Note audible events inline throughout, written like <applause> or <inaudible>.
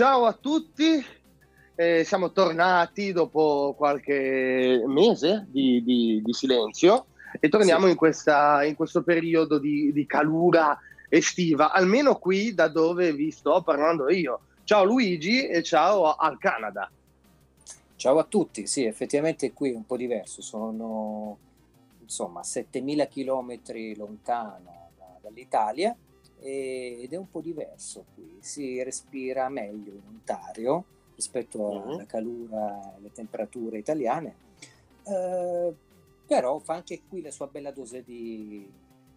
Ciao a tutti, eh, siamo tornati dopo qualche mese di, di, di silenzio e torniamo sì. in, questa, in, questo periodo di, di, calura estiva, almeno qui da dove vi sto parlando io. Ciao Luigi e ciao al Canada. Ciao a tutti, sì, effettivamente qui è un po' diverso, sono insomma 7000 km lontano da, dall'Italia ed è un po' diverso qui, si respira meglio in Ontario rispetto alla mm-hmm. calura e alle temperature italiane, eh, però fa anche qui la sua bella dose di,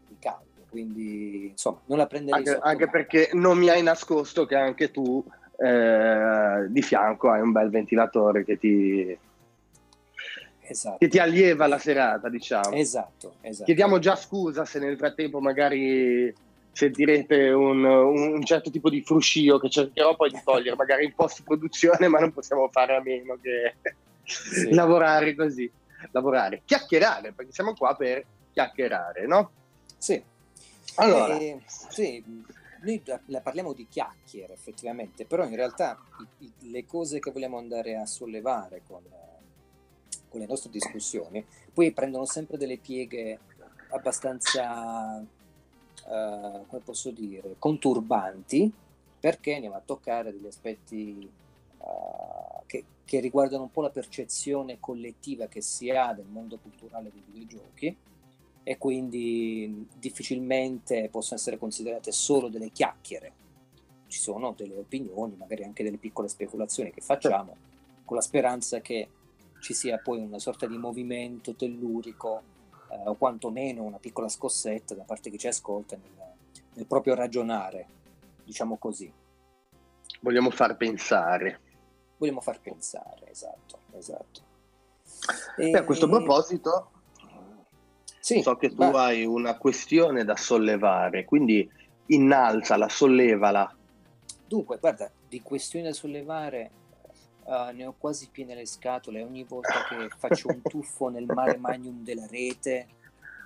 di caldo, quindi insomma non la prenderei anche, anche perché non mi hai nascosto che anche tu eh, di fianco hai un bel ventilatore che ti, esatto. che ti allieva la serata, diciamo. Esatto, esatto. Chiediamo già scusa se nel frattempo magari sentirete un, un, certo tipo di fruscio che cercherò poi di togliere magari in post produzione ma non possiamo fare a meno che sì. lavorare così lavorare, chiacchierare perché siamo qua per chiacchierare no? sì allora eh, sì, noi parliamo di chiacchiere effettivamente però in realtà le cose che vogliamo andare a sollevare con, con le nostre discussioni poi prendono sempre delle pieghe abbastanza uh, come posso dire, conturbanti perché andiamo a toccare degli aspetti uh, che, che, riguardano un po' la percezione collettiva che si ha del mondo culturale dei videogiochi e quindi difficilmente possono essere considerate solo delle chiacchiere. Ci sono delle opinioni, magari anche delle piccole speculazioni che facciamo, con la speranza che ci sia poi una sorta di movimento tellurico eh, o quantomeno una piccola scossetta da parte di chi ci ascolta nel, nel proprio ragionare, diciamo così. Vogliamo far pensare. Vogliamo far pensare, esatto, esatto. E, a questo proposito, sì, so che tu ma... hai una questione da sollevare, quindi innalzala, sollevala. Dunque, guarda, di questioni da sollevare Uh, ne ho quasi piene le scatole. Ogni volta che faccio un tuffo nel mare magnum della rete,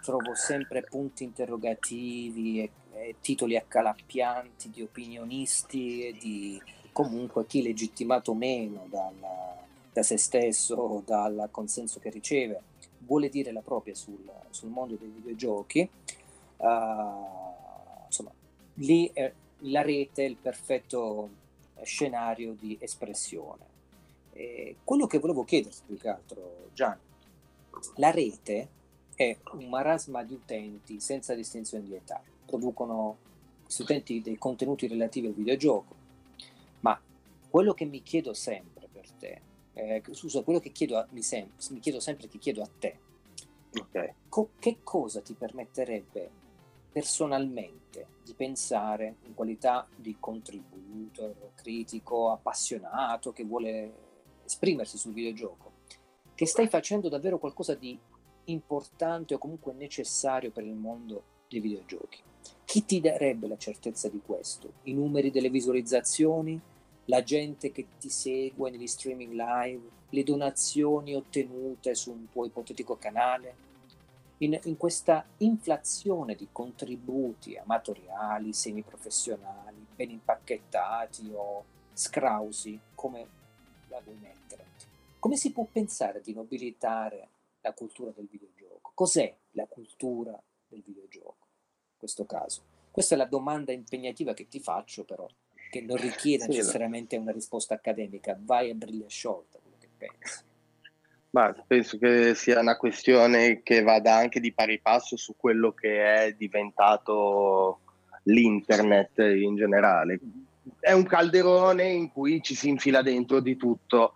trovo sempre punti interrogativi e, e titoli accalappianti di opinionisti e di comunque chi legittimato meno dalla, da se stesso o dal consenso che riceve vuole dire la propria sul, sul mondo dei videogiochi. Uh, insomma, lì è la rete è il perfetto scenario di espressione eh, quello che volevo chiederti più che altro, Gian, la rete è un marasma di utenti senza distinzione di età. Producono questi utenti dei contenuti relativi al videogioco. Ma quello che mi chiedo sempre per te, eh, scusa, quello che chiedo a, mi, sem- mi, chiedo sempre che chiedo a te, okay. co- che cosa ti permetterebbe personalmente di pensare in qualità di contributor, critico, appassionato, che vuole esprimersi sul videogioco, che stai facendo davvero qualcosa di importante o comunque necessario per il mondo dei videogiochi. Chi ti darebbe la certezza di questo? I numeri delle visualizzazioni, la gente che ti segue negli streaming live, le donazioni ottenute su un tuo ipotetico canale? In, in questa inflazione di contributi amatoriali, semiprofessionali, ben impacchettati o scrausi, come la vuoi mettere. Come si può pensare di nobilitare la cultura del videogioco? Cos'è la cultura del videogioco in questo caso? Questa è la domanda impegnativa che ti faccio, però, che non richiede sì, necessariamente una risposta accademica. Vai a briglia sciolta, quello che pensi. Ma penso che sia una questione che vada anche di pari passo su quello che è diventato l'internet in generale. È un calderone in cui ci si infila dentro di tutto.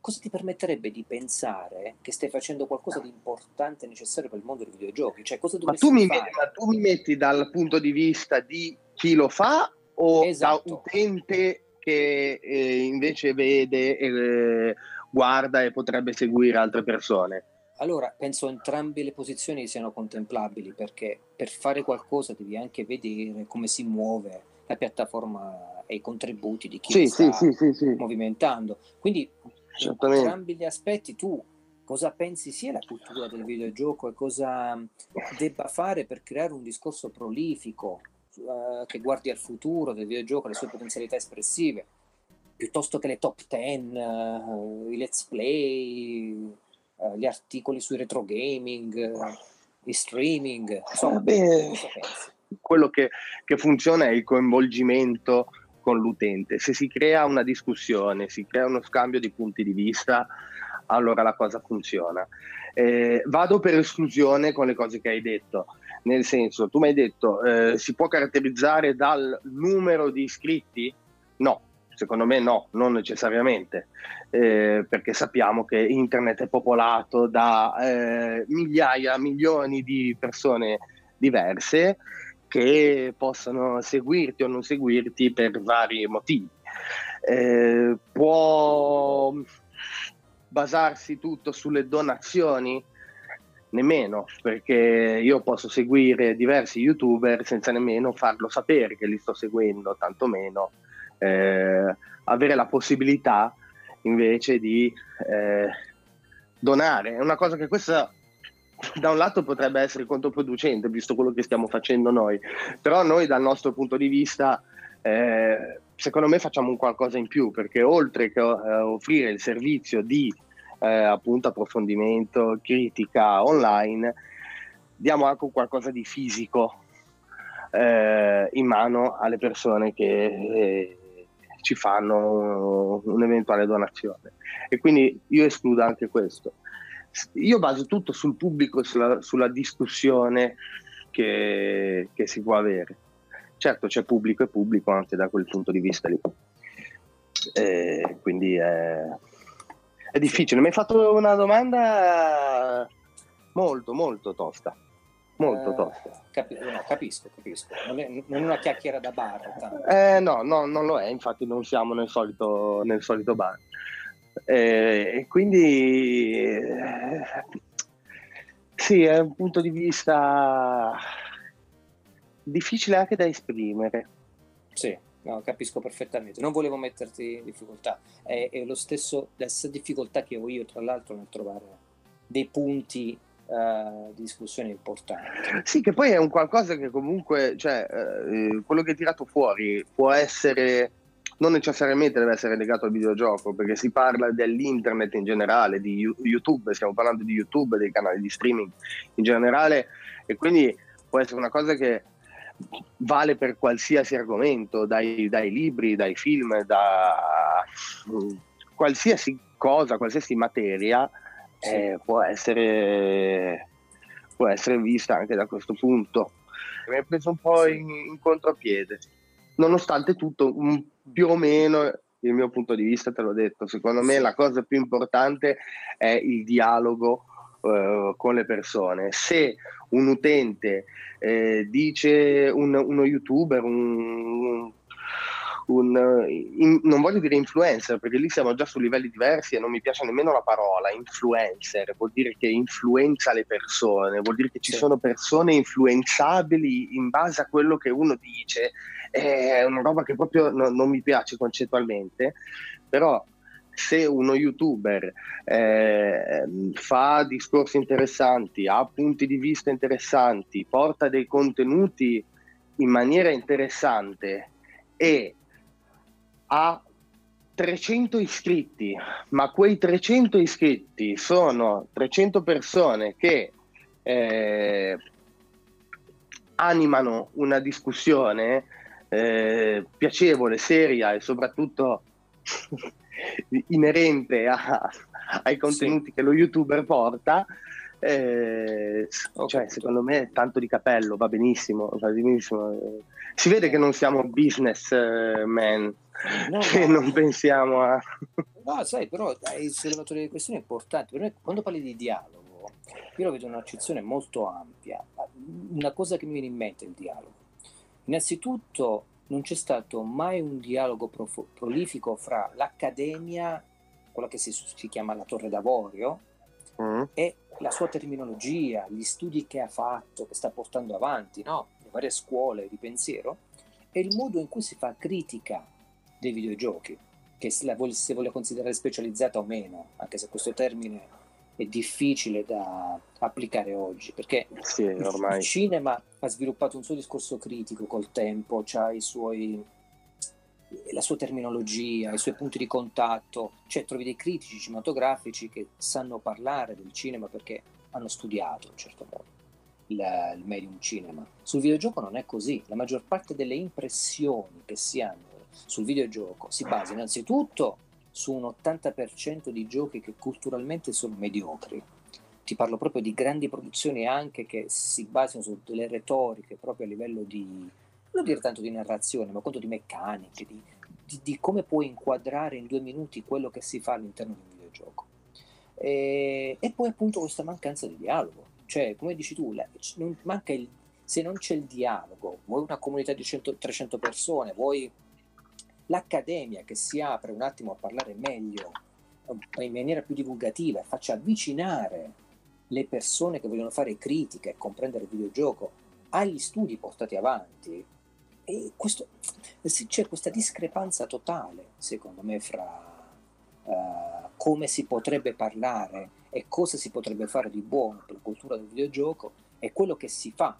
Cosa ti permetterebbe di pensare che stai facendo qualcosa di importante e necessario per il mondo dei videogiochi? Cioè, cosa ma, tu mi metti, ma tu mi metti dal punto di vista di chi lo fa o esatto. da utente che eh, invece vede, eh, guarda e potrebbe seguire altre persone? Allora, penso entrambe le posizioni siano contemplabili perché per fare qualcosa devi anche vedere come si muove la piattaforma e i contributi di chi sì, sta sì, sì, movimentando. Quindi in entrambi gli aspetti tu cosa pensi sia la cultura del videogioco e cosa debba fare per creare un discorso prolifico uh, che guardi al futuro del videogioco, alle sue potenzialità espressive. piuttosto che le top 10, uh, i let's play, uh, gli articoli sui retro gaming, uh, i streaming. Insomma, Beh, quello che, che funziona è il coinvolgimento con l'utente. Se si crea una discussione, si crea uno scambio di punti di vista, allora la cosa funziona. Eh, vado per esclusione con le cose che hai detto, nel senso, tu mi hai detto, eh, si può caratterizzare dal numero di iscritti? No, Secondo me no, non necessariamente, eh, perché sappiamo che internet è popolato da eh, migliaia, milioni di persone diverse che possono seguirti o non seguirti per vari motivi. Eh, può basarsi tutto sulle donazioni? Nemmeno, perché io posso seguire diversi youtuber senza nemmeno farlo sapere che li sto seguendo, tantomeno eh, avere la possibilità invece di eh, donare. È una cosa che questa da un lato potrebbe essere controproducente visto quello che stiamo facendo noi, però noi dal nostro punto di vista eh, secondo me facciamo un qualcosa in più perché oltre che eh, offrire il servizio di eh, appunto approfondimento, critica online, diamo anche qualcosa di fisico eh, in mano alle persone che eh, ci fanno un'eventuale donazione. E quindi io escludo anche questo. Io baso tutto sul pubblico, sulla, sulla discussione che, che, si può avere. Certo c'è pubblico e pubblico anche da quel punto di vista lì. E quindi è, è difficile. Mi hai fatto una domanda molto, molto tosta molto eh, tosta. Capi- no, capisco, capisco. Non è, non è, una chiacchiera da bar. Eh, no, no, non lo è, infatti non siamo nel solito, nel solito bar. Eh, e quindi eh, sì, è un punto di vista difficile anche da esprimere. Sì, no, capisco perfettamente. Non volevo metterti in difficoltà. È, è lo stesso, la stessa difficoltà che ho io, tra l'altro, nel trovare dei punti uh, discussione importante. Sì, che poi è un qualcosa che comunque, cioè, eh, quello che hai tirato fuori può essere, non necessariamente deve essere legato al videogioco, perché si parla dell'internet in generale, di YouTube, stiamo parlando di YouTube, dei canali di streaming in generale, e quindi può essere una cosa che vale per qualsiasi argomento, dai, dai libri, dai film, da qualsiasi cosa, qualsiasi materia eh, può, essere, può essere vista anche da questo punto. Mi ha preso un po' in, in contropiede, nonostante tutto, un, più o meno il mio punto di vista, te l'ho detto, secondo me la cosa più importante è il dialogo eh, con le persone. Se un utente eh, dice un, uno youtuber, un, un, in, non voglio dire influencer perché lì siamo già su livelli diversi e non mi piace nemmeno la parola influencer, vuol dire che influenza le persone, vuol dire che ci sì. sono persone influenzabili in base a quello che uno dice, è una roba che proprio no, non mi piace concettualmente, però se uno youtuber eh, fa discorsi interessanti, ha punti di vista interessanti, porta dei contenuti in maniera interessante e ha 300 iscritti, ma quei 300 iscritti sono 300 persone che eh, animano una discussione eh, piacevole, seria e soprattutto <laughs> inerente a, ai contenuti sì. che lo youtuber porta, eh, cioè, secondo me tanto di capello va benissimo, va benissimo. Si vede che non siamo businessmen, no, <laughs> che no. non pensiamo a... no, sai, però hai sollevato delle questioni importanti. Per me, quando parli di dialogo, io lo vedo un'accezione molto ampia. Una cosa che mi viene in mente è il dialogo. Innanzitutto, non c'è stato mai un dialogo prof- prolifico fra l'accademia, quella che si, si chiama la Torre d'Avorio, mm. e la sua terminologia, gli studi che ha fatto, che sta portando avanti, no? le varie scuole di pensiero, e il modo in cui si fa critica dei videogiochi, che se vuole, se vuole considerare specializzata o meno, anche se questo termine è difficile da applicare oggi, perché sì, il cinema ha sviluppato un suo discorso critico col tempo, ha i suoi la sua terminologia, i suoi punti di contatto, cioè trovi dei critici cinematografici che sanno parlare del cinema perché hanno studiato in un certo modo il, il medium cinema. Sul videogioco non è così, la maggior parte delle impressioni che si hanno sul videogioco si basa innanzitutto su un 80% di giochi che culturalmente sono mediocri. Ti parlo proprio di grandi produzioni anche che si basano su delle retoriche proprio a livello di non dire tanto di narrazione, ma quanto di meccaniche, di, di, di, come puoi inquadrare in due minuti quello che si fa all'interno di un videogioco. E, e poi appunto questa mancanza di dialogo, cioè come dici tu, la, il, se non c'è il dialogo, vuoi una comunità di 100, 300 persone, vuoi l'accademia che si apre un attimo a parlare meglio, in maniera più divulgativa e faccia avvicinare le persone che vogliono fare critiche e comprendere il videogioco agli studi portati avanti, e questo, c'è questa discrepanza totale, secondo me, fra uh, come si potrebbe parlare e cosa si potrebbe fare di buono per la cultura del videogioco e quello che si fa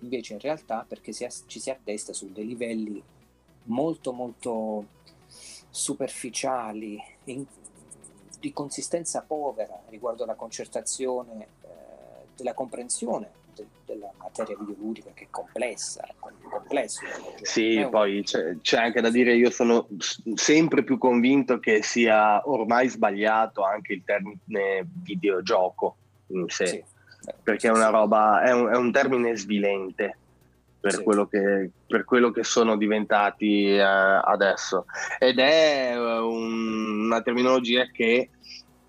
invece in realtà perché si, ci si attesta su dei livelli molto molto superficiali, in, di consistenza povera riguardo alla concertazione eh, della comprensione della materia videoludica che è complessa, è complesso. Sì, è un... poi c'è, c'è, anche da dire, io sono sempre più convinto che sia ormai sbagliato anche il termine videogioco in sé, sì. perché è una roba, è un, è un termine svilente. Per, sì. quello che, per, quello che, sono diventati eh, adesso ed è uh, un, una terminologia che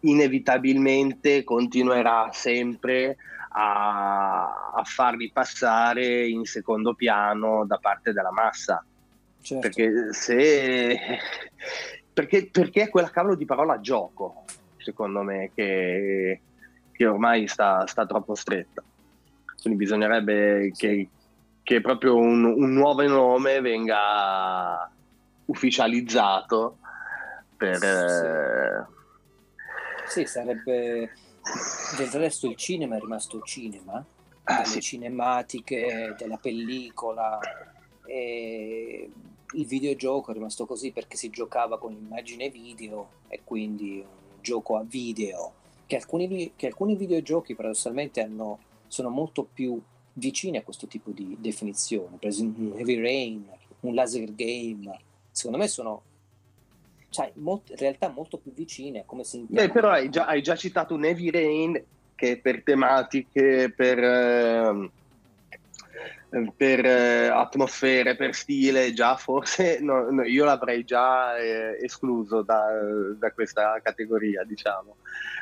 inevitabilmente continuerà sempre a, a farli passare in secondo piano da parte della massa. Certo. Perché se perché, perché è quella cavolo di parola gioco, secondo me, che, che ormai sta, sta, troppo stretta. Quindi bisognerebbe che, che proprio un, un, nuovo nome venga ufficializzato per... Sì, eh... sì sarebbe del resto il cinema è rimasto cinema, ah, sì. cinematiche, della pellicola, e il videogioco è rimasto così perché si giocava con immagine video e quindi un gioco a video, che alcuni, che alcuni videogiochi paradossalmente hanno, sono molto più vicini a questo tipo di definizione, per esempio un Heavy Rain, un laser game, secondo me sono cioè, molt- in realtà molto più vicine come si. Beh, però hai già, hai già, citato un Heavy Rain che per tematiche, per, eh, per eh, atmosfere, per stile, già forse <laughs> no, no, io l'avrei già eh, escluso da, da, questa categoria, diciamo,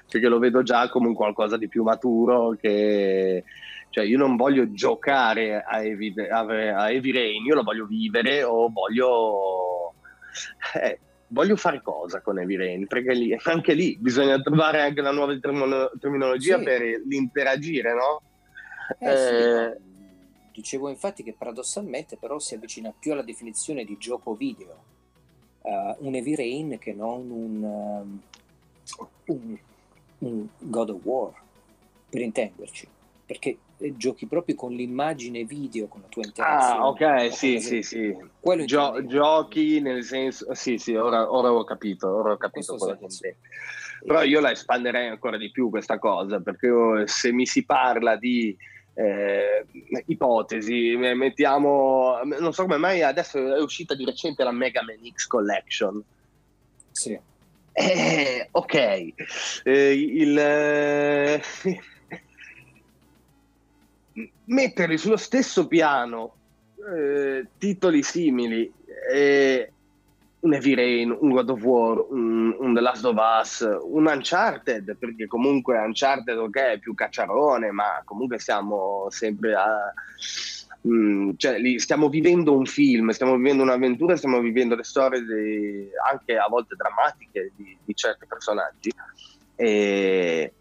perché lo vedo già come un qualcosa di più maturo che... Cioè, io non voglio giocare a Heavy, a, a Heavy Rain, io lo voglio vivere o voglio... Eh, voglio fare cosa con Rain? Perché lì, <laughs> anche lì bisogna trovare anche una nuova termino- terminologia sì. per l'interagire, no? Eh, eh, sì. Dicevo infatti che paradossalmente però si avvicina più alla definizione di gioco video, uh, un Heavy Rain che non un, um, un, un God of War, per intenderci, perché giochi proprio con l'immagine video, con la tua interazione. Ah, ok, sì, sì, sì. Gio- giochi nel senso, sì, sì, ora, ora ho capito, ora ho capito quello che Però io la espanderei ancora di più questa cosa, perché se mi si parla di eh, ipotesi, mettiamo, non so come mai adesso è uscita di recente la Mega Man X Collection. Sì. Eh, ok, eh, il metterli sullo stesso piano eh, titoli simili, eh, un Heavy Rain, un God of War, un, un, The Last of Us, un Uncharted, perché comunque Uncharted ok è più cacciarone, ma comunque siamo sempre a... Mm, cioè, lì stiamo vivendo un film, stiamo vivendo un'avventura, stiamo vivendo le storie di, anche a volte drammatiche di, di certi personaggi. E,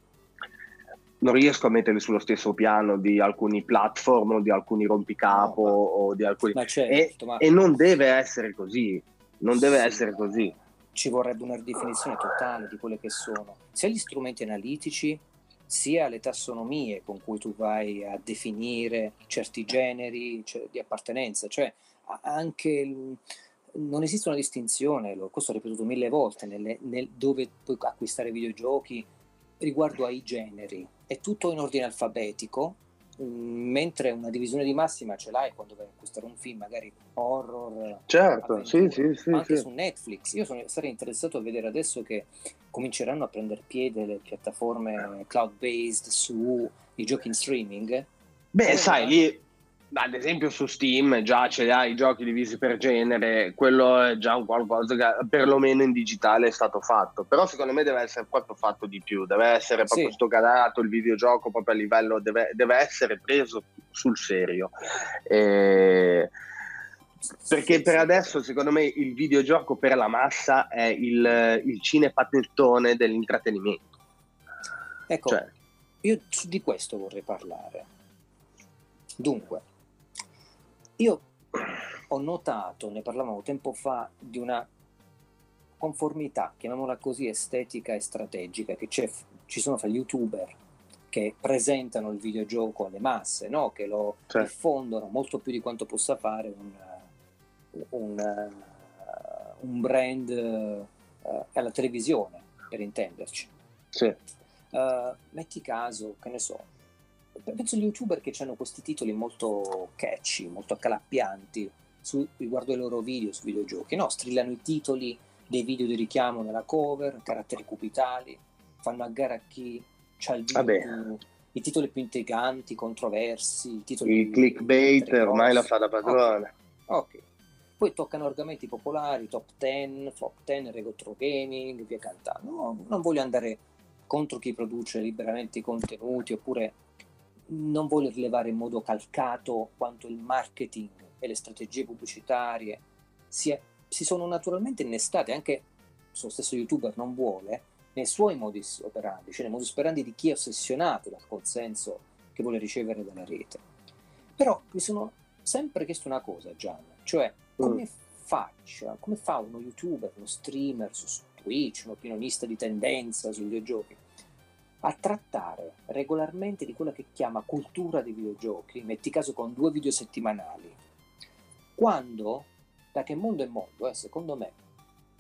non riesco a metterli sullo stesso piano di alcuni platform o di alcuni rompicapo no, o di alcuni... Certo, e, e, non deve essere così, non deve sì, essere così. Ci vorrebbe una ridefinizione totale di quelle che sono sia gli strumenti analitici, sia le tassonomie con cui tu vai a definire certi generi cioè, di appartenenza, cioè anche non esiste una distinzione, questo ho ripetuto mille volte, nelle, nel, dove puoi acquistare videogiochi riguardo ai generi. È tutto in ordine alfabetico, mm, mentre una divisione di massima ce l'hai quando vai a acquistare un film, magari horror. Certo, sì, sì, sì. Anche su Netflix. Io sono, sarei interessato a vedere adesso che cominceranno a prendere piede le piattaforme cloud-based sui giochi in streaming. Beh, sai, lì ad esempio su Steam già ce li hai i giochi divisi per genere, quello è già un qualcosa che perlomeno in digitale è stato fatto, però secondo me deve essere proprio fatto di più, deve essere proprio sì. stoccato il videogioco proprio a livello, deve, deve essere preso sul serio. E... Perché per adesso secondo me il videogioco per la massa è il, il cinepanettone dell'intrattenimento. Ecco, cioè. io di questo vorrei parlare. Dunque, io ho notato, ne parlavamo tempo fa, di una conformità, chiamiamola così, estetica e strategica che ci sono fra gli youtuber che presentano il videogioco alle masse, no? che lo certo. diffondono molto più di quanto possa fare un, un, un brand uh, alla televisione, per intenderci. Sì. Uh, metti caso, che ne so, penso agli youtuber che hanno questi titoli molto catchy, molto accalappianti su, riguardo ai loro video su videogiochi, no? strillano i titoli dei video di richiamo nella cover, caratteri cubitali, fanno a gara chi ha il video più, i titoli più intriganti, controversi, i titoli il clickbait ormai la fa da padrone. Ok. okay. Poi toccano argomenti popolari, top 10, flop 10, retro gaming, via cantando. No, non voglio andare contro chi produce liberamente i contenuti oppure non voglio rilevare in modo calcato quanto il marketing e le strategie pubblicitarie sia, si sono naturalmente innestate, anche se lo stesso youtuber non vuole, nei suoi modi operandi, cioè nei modi operandi di chi è ossessionato dal consenso che vuole ricevere dalla rete. Però mi sono sempre chiesto una cosa, Gian, cioè come mm. faccia, come fa uno youtuber, uno streamer su Twitch, un opinionista di tendenza sui videogiochi, a trattare regolarmente di quella che chiama cultura dei videogiochi, metti caso con due video settimanali, quando, da che mondo è mondo, eh, secondo me,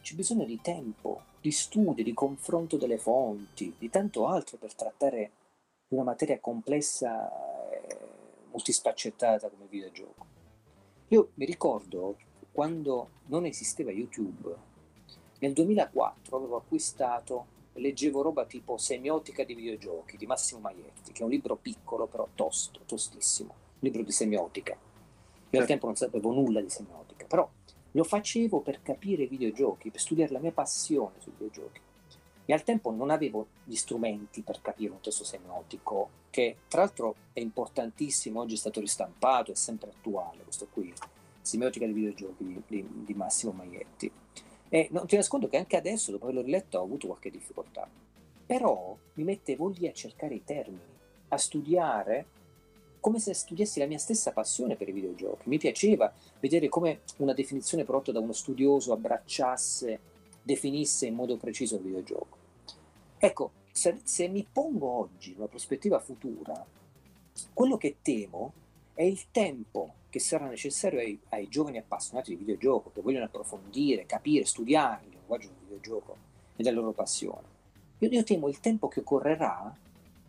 c'è bisogno di tempo, di studio, di confronto delle fonti, di tanto altro per trattare una materia complessa e multispaccettata come videogioco. Io mi ricordo quando non esisteva YouTube, nel 2004 avevo acquistato leggevo roba tipo Semiotica di videogiochi di Massimo Maietti, che è un libro piccolo però tosto, tostissimo, un libro di semiotica. Io al tempo non sapevo nulla di semiotica, però lo facevo per capire i videogiochi, per studiare la mia passione sui videogiochi. E al tempo non avevo gli strumenti per capire un testo semiotico, che tra l'altro è importantissimo, oggi è stato ristampato, è sempre attuale questo qui, Semiotica di videogiochi di, di, di Massimo Maietti. E non ti nascondo che anche adesso, dopo averlo riletto, ho avuto qualche difficoltà. Però mi mettevo lì a cercare i termini, a studiare come se studiassi la mia stessa passione per i videogiochi. Mi piaceva vedere come una definizione prodotta da uno studioso abbracciasse, definisse in modo preciso il videogioco. Ecco, se, se mi pongo oggi una prospettiva futura, quello che temo è il tempo che sarà necessario ai, ai, giovani appassionati di videogioco che vogliono approfondire, capire, studiare il linguaggio del videogioco e della loro passione. Io, io temo il tempo che occorrerà,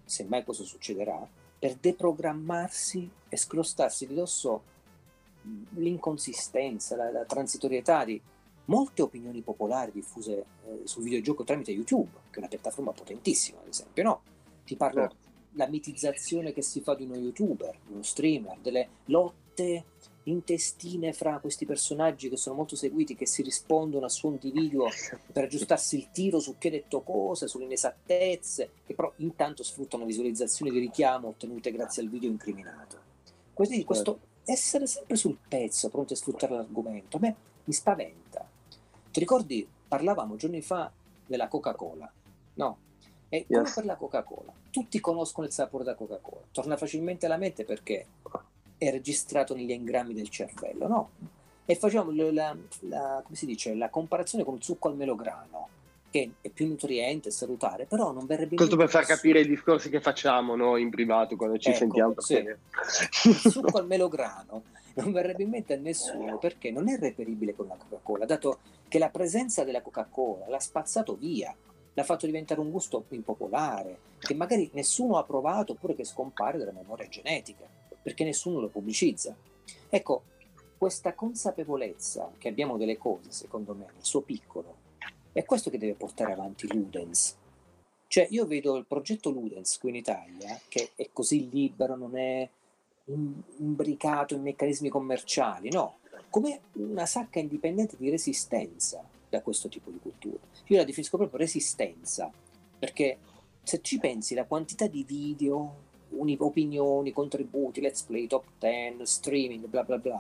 se mai questo succederà, per deprogrammarsi e scrostarsi di dosso l'inconsistenza, la, la transitorietà di molte opinioni popolari diffuse eh, sul videogioco tramite YouTube, che è una piattaforma potentissima, ad esempio, no? Ti parlo certo. della mitizzazione che si fa di uno youtuber, uno streamer, delle lotte lotte intestine fra questi personaggi che sono molto seguiti, che si rispondono a suo individuo per aggiustarsi il tiro su chi ha detto cosa, sulle inesattezze, che però intanto sfruttano visualizzazioni di richiamo ottenute grazie al video incriminato. Quindi questo essere sempre sul pezzo, pronti a sfruttare l'argomento, a me mi spaventa. Ti ricordi, parlavamo giorni fa della Coca-Cola, no? E come yes. per la Coca-Cola, tutti conoscono il sapore della Coca-Cola, torna facilmente alla mente perché è registrato negli engrammi del cervello, no? E facciamo la, la, dice, la comparazione con il succo al melograno, che è più nutriente, salutare, però non verrebbe... Questo per far capire i discorsi che facciamo noi in privato quando ci ecco, sentiamo. Sì. il <laughs> succo al melograno non verrebbe in mente a nessuno perché non è reperibile con la Coca-Cola, dato che la presenza della Coca-Cola l'ha spazzato via, l'ha fatto diventare un gusto impopolare, che magari nessuno ha provato oppure che scompare dalla memoria genetica, perché nessuno lo pubblicizza. Ecco, questa consapevolezza che abbiamo delle cose, secondo me, nel suo piccolo, è questo che deve portare avanti Ludens. Cioè, io vedo il progetto Ludens qui in Italia, che è così libero, non è imbricato in meccanismi commerciali, no, come una sacca indipendente di resistenza da questo tipo di cultura. Io la definisco proprio resistenza, perché se ci pensi la quantità di video, opinioni, contributi, let's play, top 10, streaming, bla bla bla,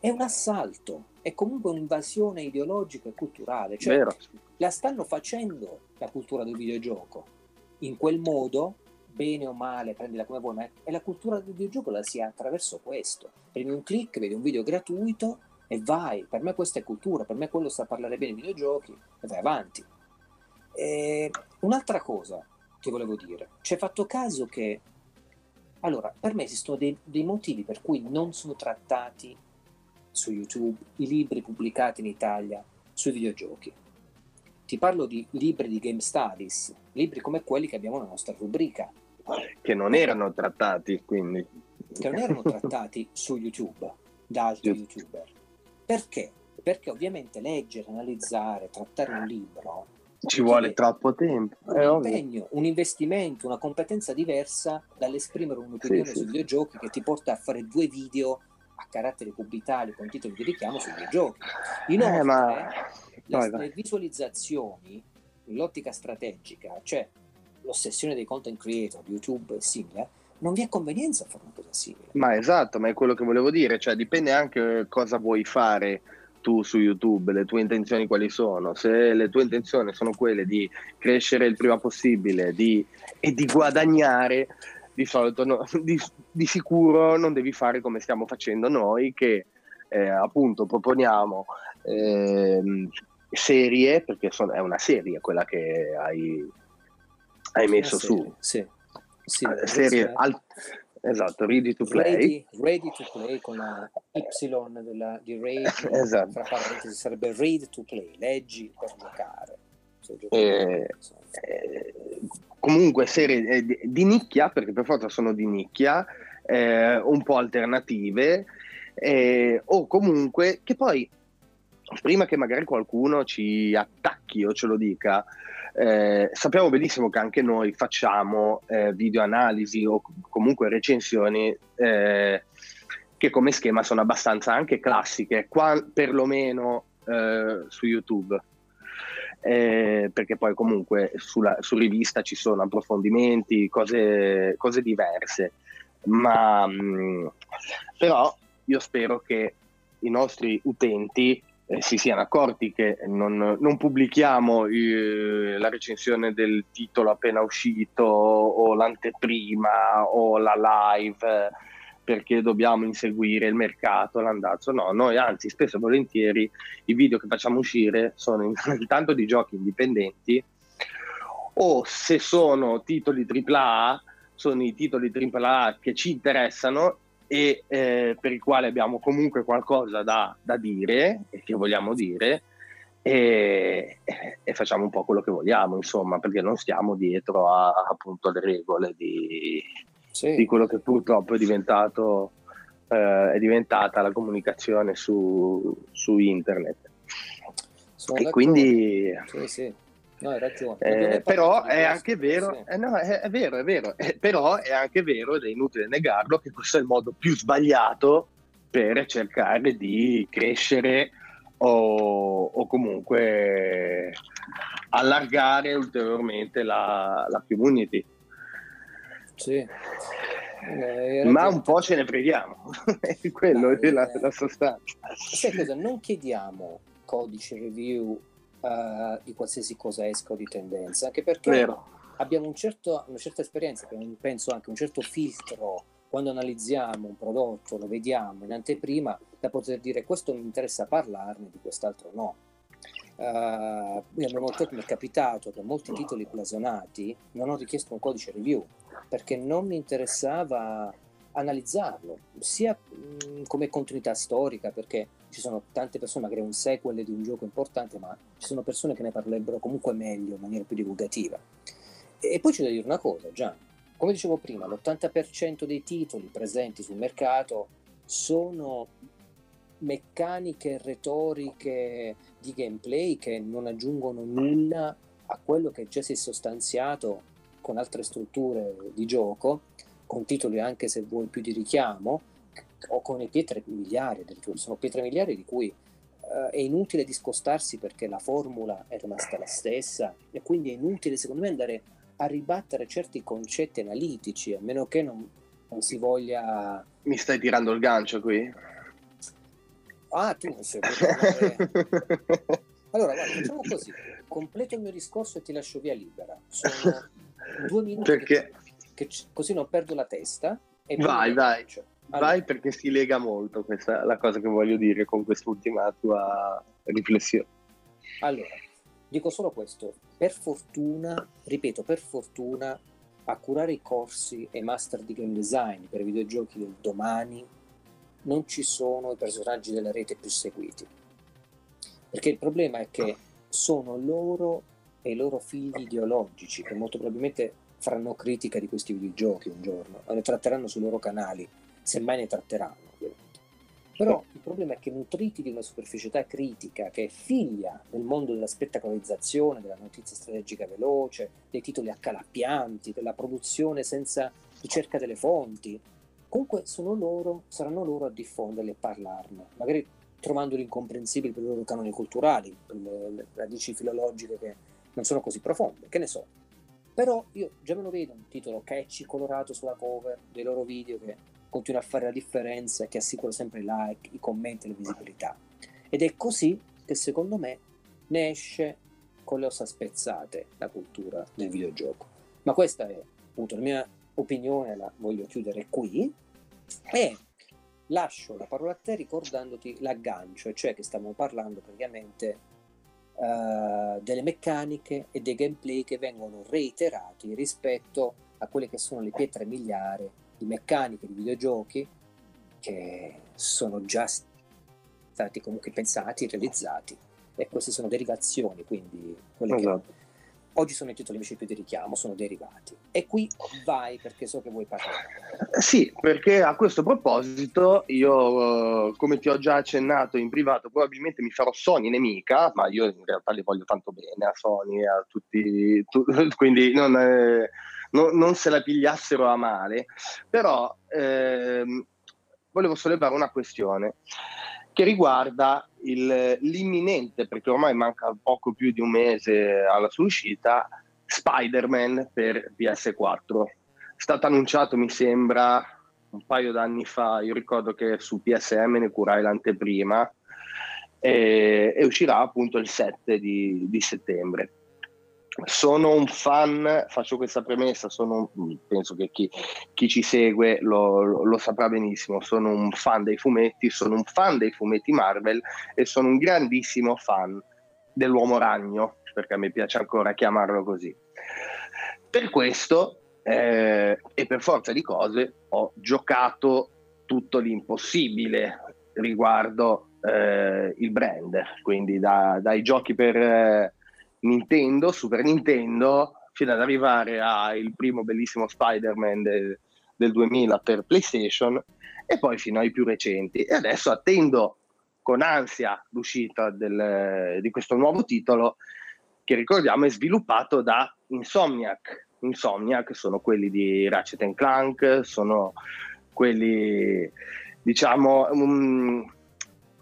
è un assalto, è comunque un'invasione ideologica e culturale. Cioè, Vero. la stanno facendo la cultura del videogioco in quel modo, bene o male, prendila come vuoi, ma è la cultura del videogioco la si ha attraverso questo. Prendi un click, vedi un video gratuito e vai. Per me questa è cultura, per me quello sta a parlare bene di videogiochi e vai avanti. E un'altra cosa che volevo dire, ci hai fatto caso che allora, per me esistono dei, dei, motivi per cui non sono trattati su YouTube i libri pubblicati in Italia sui videogiochi. Ti parlo di libri di Game Studies, libri come quelli che abbiamo nella nostra rubrica. Che non erano trattati, quindi. Che non erano trattati su YouTube da altri Giusto. youtuber. Perché? Perché ovviamente leggere, analizzare, trattare un libro ci vuole troppo tempo. Un impegno, un investimento, una competenza diversa dall'esprimere un'opinione sì, sui sì. videogiochi che ti porta a fare due video a carattere cubitale con titoli di richiamo sui videogiochi. Inoltre, eh, ma... le, le visualizzazioni nell'ottica strategica, cioè l'ossessione dei content creator di YouTube e simile, non vi è convenienza a fare una cosa simile. Ma esatto, ma è quello che volevo dire, cioè dipende anche cosa vuoi fare tu su YouTube, le tue intenzioni quali sono. Se le tue intenzioni sono quelle di crescere il prima possibile di, e di guadagnare, di solito no, <laughs> di, di, sicuro non devi fare come stiamo facendo noi, che eh, appunto proponiamo eh, serie, perché son, è una serie quella che hai, hai messo su. Sì. Sì, ah, serie, al, Esatto, ready to play. Ready, ready to play con la Y della, di Rage, <laughs> esatto. tra parentesi sarebbe ready to play, leggi per giocare. Eh, eh, comunque serie eh, di, di, nicchia, perché per forza sono di nicchia, eh, un po' alternative, eh, o comunque che poi, prima che magari qualcuno ci attacchi o ce lo dica, eh, sappiamo benissimo che anche noi facciamo eh, video analisi o comunque recensioni eh, che come schema sono abbastanza anche classiche, qua, perlomeno eh, su YouTube. Eh, perché poi comunque sulla, su rivista ci sono approfondimenti, cose, cose diverse, ma mh, mm, però io spero che i nostri utenti si siano accorti che non, non pubblichiamo eh, la recensione del titolo appena uscito o l'anteprima o la live eh, perché dobbiamo inseguire il mercato, l'andazzo. No, noi anzi spesso e volentieri i video che facciamo uscire sono <laughs> intanto di giochi indipendenti o se sono titoli AAA sono i titoli AAA che ci interessano e eh, per il quale abbiamo comunque qualcosa da, da dire e che vogliamo dire e, e, facciamo un po' quello che vogliamo, insomma, perché non stiamo dietro a, appunto alle regole di, sì. di, quello che purtroppo è diventato eh, è diventata la comunicazione su, su internet. Sono e d'accordo. quindi sì, sì. No, hai ragione. Eh, però è anche vero, sì. eh, no, è, è, vero, è vero, eh, però è anche vero ed è inutile negarlo che questo è il modo più sbagliato per cercare di crescere o, o comunque allargare ulteriormente la, la community. Sì. Eh, Ma un po' ce ne preghiamo, è <laughs> quello è la, la sostanza. Sai cosa? Non chiediamo codice review uh, di qualsiasi cosa esca o di tendenza, anche perché Vero. abbiamo un certo, una certa esperienza, penso anche un certo filtro quando analizziamo un prodotto, lo vediamo in anteprima, da poter dire questo mi interessa parlarne, di quest'altro no. Uh, mi è capitato che molti titoli blasonati non ho richiesto un codice review perché non mi interessava analizzarlo, sia mh, come continuità storica, perché ci sono tante persone, magari un sequel di un gioco importante, ma ci sono persone che ne parlerebbero comunque meglio, in maniera più divulgativa. E, e poi c'è da dire una cosa, Gian, come dicevo prima, l'80% dei titoli presenti sul mercato sono meccaniche retoriche di gameplay che non aggiungono nulla a quello che già si è sostanziato con altre strutture di gioco, con titoli anche se vuoi più di richiamo, o con le pietre miliari addirittura, sono pietre miliari di cui uh, è inutile discostarsi perché la formula è rimasta la stessa e quindi è inutile secondo me andare a ribattere certi concetti analitici, a meno che non, non si voglia... Mi stai tirando il gancio qui? Ah, tu non sei... <laughs> allora, guarda, facciamo così, completo il mio discorso e ti lascio via libera. Sono due minuti perché... che, che così non perdo la testa. E vai, vai. Allora. Vai perché si lega molto questa la cosa che voglio dire con quest'ultima tua riflessione. Allora, dico solo questo, per fortuna, ripeto, per fortuna, a curare i corsi e master di game design per i videogiochi del domani non ci sono i personaggi della rete più seguiti. Perché il problema è che sono loro e i loro figli ideologici che molto probabilmente faranno critica di questi videogiochi un giorno, o ne tratteranno sui loro canali, semmai ne tratteranno ovviamente. Però il problema è che nutriti di una superficialità critica che è figlia del mondo della spettacolarizzazione, della notizia strategica veloce, dei titoli accalappianti, della produzione senza ricerca delle fonti, comunque sono loro, saranno loro a diffonderli e parlarne, magari trovando l'incomprensibile per i loro canoni culturali, per le radici filologiche che non sono così profonde, che ne so. Però io già me lo vedo un titolo catchy, colorato sulla cover dei loro video che continua a fare la differenza e che assicura sempre i like, i commenti e le visibilità. Ed è così che secondo me ne esce con le ossa spezzate la cultura del videogioco. Ma questa è appunto la mia opinione, la voglio chiudere qui. E lascio la parola a te ricordandoti l'aggancio, cioè che stiamo parlando praticamente uh, delle meccaniche e dei gameplay che vengono reiterati rispetto a quelle che sono le pietre miliari di meccaniche di videogiochi che sono già stati comunque pensati, realizzati e queste sono derivazioni, quindi quelle esatto. che Oggi sono i titoli invece più di richiamo, sono derivati. E qui vai perché so che vuoi parlare. Sì, perché a questo proposito io, eh, come ti ho già accennato in privato, probabilmente mi farò Sony nemica, ma io in realtà li voglio tanto bene a Sony, a tutti, tu, <laughs> quindi non, eh, non, non, se la pigliassero a male. Però eh, volevo sollevare una questione che riguarda il, l'imminente, perché ormai manca poco più di un mese alla sua uscita, Spider-Man per PS4. È stato annunciato, mi sembra, un paio d'anni fa, io ricordo che su PSM ne curai l'anteprima, e, e uscirà appunto il 7 di, di settembre sono un fan, faccio questa premessa, sono, penso che chi, chi ci segue lo, lo, saprà benissimo, sono un fan dei fumetti, sono un fan dei fumetti Marvel e sono un grandissimo fan dell'uomo ragno, perché me piace ancora chiamarlo così. Per questo eh, e per forza di cose ho giocato tutto l'impossibile riguardo eh, il brand, quindi da, dai giochi per... Eh, Nintendo, Super Nintendo, fino ad arrivare al primo bellissimo Spider-Man de, del 2000 per PlayStation e poi fino ai più recenti. E adesso attendo con ansia l'uscita del, di questo nuovo titolo che ricordiamo è sviluppato da Insomniac. Insomniac sono quelli di Ratchet Clank, sono quelli, diciamo, um,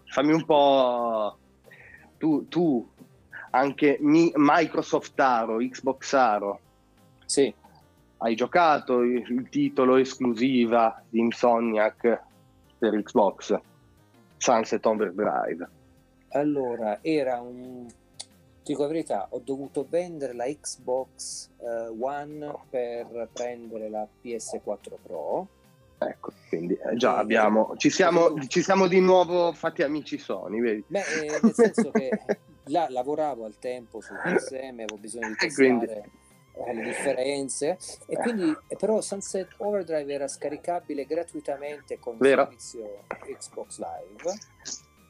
fammi un po'... Tu, tu anche Mi- Microsoft Aro, Xbox Aro. Sì. Hai giocato il, il titolo esclusiva di Insomniac per Xbox, Sunset Overdrive. Allora, era un... Ti dico la verità, ho dovuto vendere la Xbox uh, One per prendere la PS4 Pro. Ecco, quindi eh, già abbiamo, ci siamo, ci siamo di nuovo fatti amici Sony, vedi? Beh, eh, nel senso che <laughs> là lavoravo al tempo su <laughs> PSM, avevo bisogno di testare eh, le differenze. E quindi però Sunset Overdrive era scaricabile gratuitamente con il Vero. servizio Xbox Live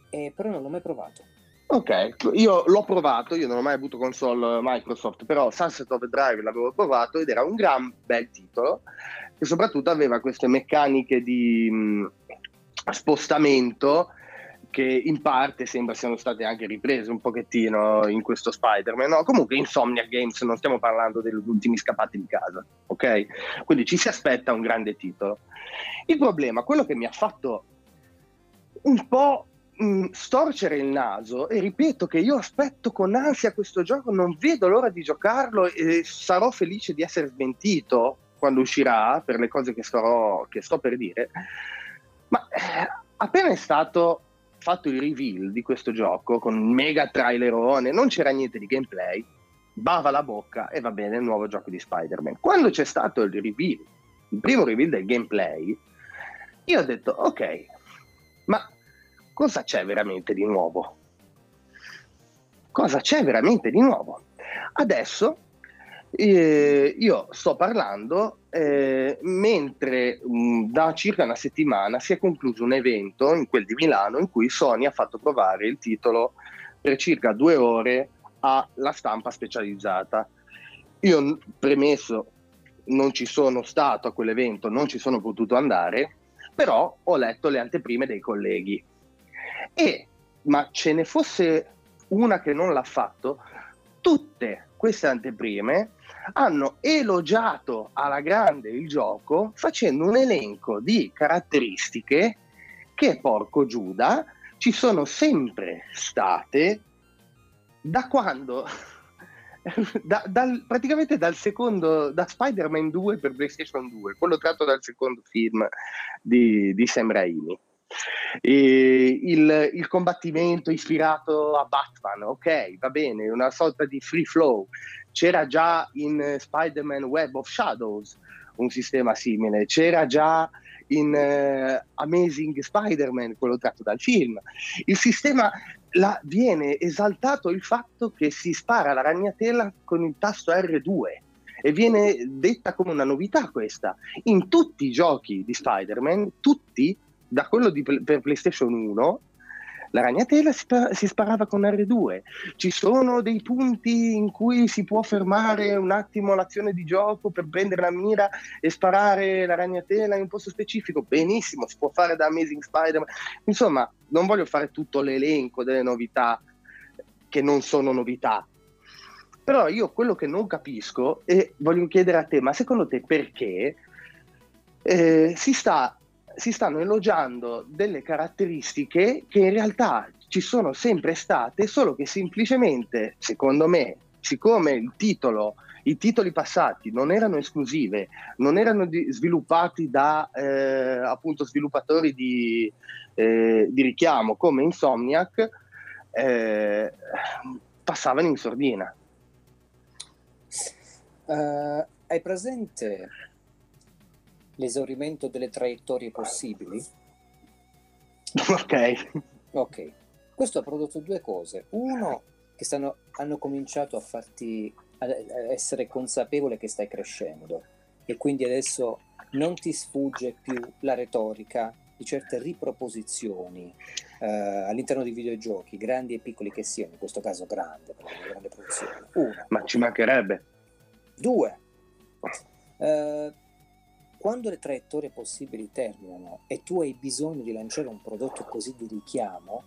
e però non l'ho mai provato. Ok, io l'ho provato, io non ho mai avuto console Microsoft, però Sunset Overdrive l'avevo provato ed era un gran bel titolo e soprattutto aveva queste meccaniche di mh, spostamento che in parte sembra siano state anche riprese un pochettino in questo Spider-Man. No, comunque Insomnia Games, non stiamo parlando degli ultimi scappati di casa, ok? Quindi ci si aspetta un grande titolo. Il problema, quello che mi ha fatto un po' mh, storcere il naso, e ripeto che io aspetto con ansia questo gioco, non vedo l'ora di giocarlo e sarò felice di essere smentito quando uscirà per le cose che, starò, che sto per dire. Ma eh, appena è stato fatto il reveal di questo gioco con un mega trailerone, non c'era niente di gameplay, bava la bocca e va bene il nuovo gioco di Spider-Man. Quando c'è stato il reveal, il primo reveal del gameplay, io ho detto ok, ma cosa c'è veramente di nuovo? Cosa c'è veramente di nuovo? Adesso eh, io sto parlando eh, mentre mh, da circa una settimana si è concluso un evento in quel di Milano in cui Sony ha fatto provare il titolo per circa due ore alla stampa specializzata. Io premesso non ci sono stato a quell'evento, non ci sono potuto andare, però ho letto le anteprime dei colleghi. E, ma ce ne fosse una che non l'ha fatto, tutte queste anteprime hanno elogiato alla grande il gioco facendo un elenco di caratteristiche che, porco Giuda, ci sono sempre state da quando <laughs> da, dal, praticamente dal secondo da Spider-Man 2 per PlayStation 2 quello tratto dal secondo film di, di Sam Raimi il, il, combattimento ispirato a Batman, ok, va bene, una sorta di free flow. C'era già in Spider-Man Web of Shadows un sistema simile, c'era già in uh, Amazing Spider-Man, quello tratto dal film. Il sistema la, viene esaltato il fatto che si spara la ragnatela con il tasto R2 e viene detta come una novità questa. In tutti i giochi di Spider-Man, tutti da quello di, per PlayStation 1 la ragnatela si, si, sparava con R2. Ci sono dei punti in cui si può fermare un attimo l'azione di gioco per prendere la mira e sparare la ragnatela in un posto specifico. Benissimo, si può fare da Amazing Spider-Man. Insomma, non voglio fare tutto l'elenco delle novità che non sono novità. Però io quello che non capisco e voglio chiedere a te, ma secondo te perché eh, si sta si stanno elogiando delle caratteristiche che in realtà ci sono sempre state, solo che semplicemente, secondo me, siccome il titolo, i titoli passati non erano esclusive, non erano di, sviluppati da eh, appunto sviluppatori di, eh, di, richiamo come Insomniac, eh, passavano in sordina. Uh, hai presente l'esaurimento delle traiettorie possibili. Ok. Ok. Questo ha prodotto due cose. Uno, che stanno, hanno cominciato a farti a essere consapevole che stai crescendo e quindi adesso non ti sfugge più la retorica di certe riproposizioni eh, all'interno di videogiochi, grandi e piccoli che siano, in questo caso grande, grande. Uno. Ma ci mancherebbe. Due. Eh, quando le traiettorie possibili terminano e tu hai bisogno di lanciare un prodotto così di richiamo,